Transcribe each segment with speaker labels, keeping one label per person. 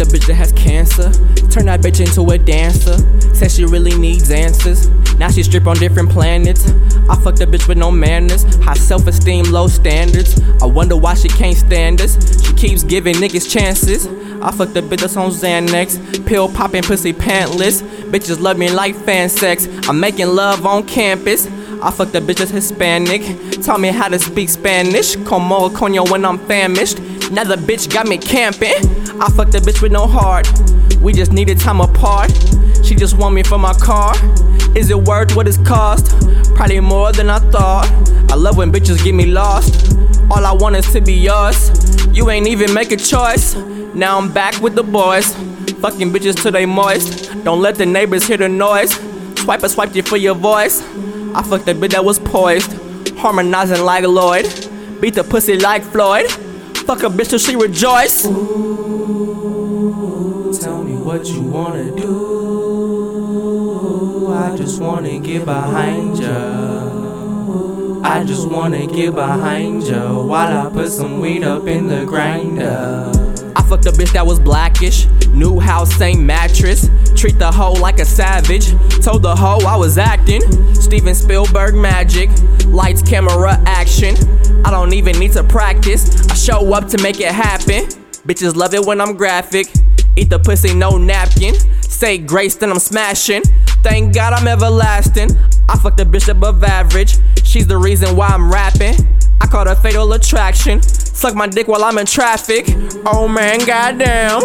Speaker 1: a bitch that has cancer. Turn that bitch into a dancer. Said she really needs answers. Now she strip on different planets. I fucked a bitch with no manners. High self esteem, low standards. I wonder why she can't stand us. She keeps giving niggas chances. I fucked a bitch that's on Xanax. Pill popping, pussy pantless. Bitches love me like fan sex. I'm making love on campus. I fucked a bitch that's Hispanic. Taught me how to speak Spanish. Como coño when I'm famished. Now the bitch got me camping. I fucked a bitch with no heart. We just needed time apart. She just want me for my car. Is it worth what it's cost? Probably more than I thought. I love when bitches get me lost. All I want is to be yours. You ain't even make a choice. Now I'm back with the boys. Fucking bitches till they moist. Don't let the neighbors hear the noise. Swipe a swipe you for your voice. I fucked that bitch that was poised. Harmonizing like Lloyd. Beat the pussy like Floyd. Fuck a bitch till she rejoice. Ooh, tell me what you wanna do. I just wanna get behind ya. I just wanna get behind ya while I put some weed up in the grinder. A bitch that was blackish. New house, same mattress. Treat the hoe like a savage. Told the hoe I was acting. Steven Spielberg magic. Lights, camera, action. I don't even need to practice. I show up to make it happen. Bitches love it when I'm graphic. Eat the pussy, no napkin. Say grace, then I'm smashing. Thank God I'm everlasting. I fucked a bitch above average. She's the reason why I'm rapping. I call her fatal attraction. Suck my dick while I'm in traffic. Oh man, goddamn.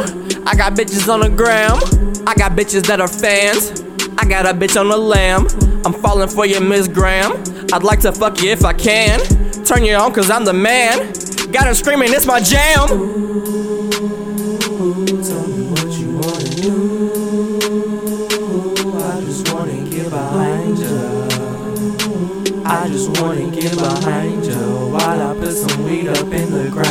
Speaker 1: I got bitches on the gram. I got bitches that are fans. I got a bitch on the lam. I'm falling for you, Miss Graham. I'd like to fuck you if I can. Turn you on, cause I'm the man. Got her screaming, it's my jam. Tell me what you wanna do. I just wanna get behind you. I just wanna get behind while I put some weed up in the ground.